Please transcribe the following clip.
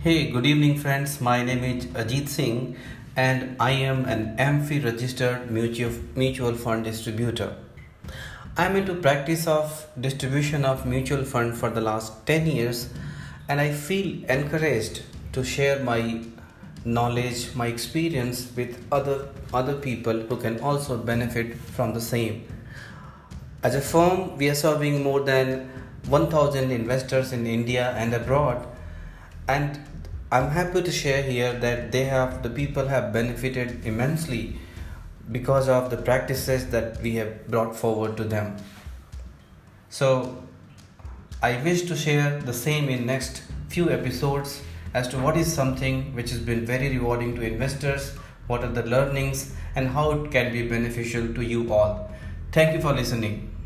Hey, good evening, friends. My name is Ajit Singh, and I am an AMFI registered mutual, mutual fund distributor. I'm into practice of distribution of mutual fund for the last 10 years, and I feel encouraged to share my knowledge, my experience with other other people who can also benefit from the same. As a firm, we are serving more than 1000 investors in India and abroad and I'm happy to share here that they have the people have benefited immensely because of the practices that we have brought forward to them. So I wish to share the same in next few episodes as to what is something which has been very rewarding to investors, what are the learnings and how it can be beneficial to you all. Thank you for listening.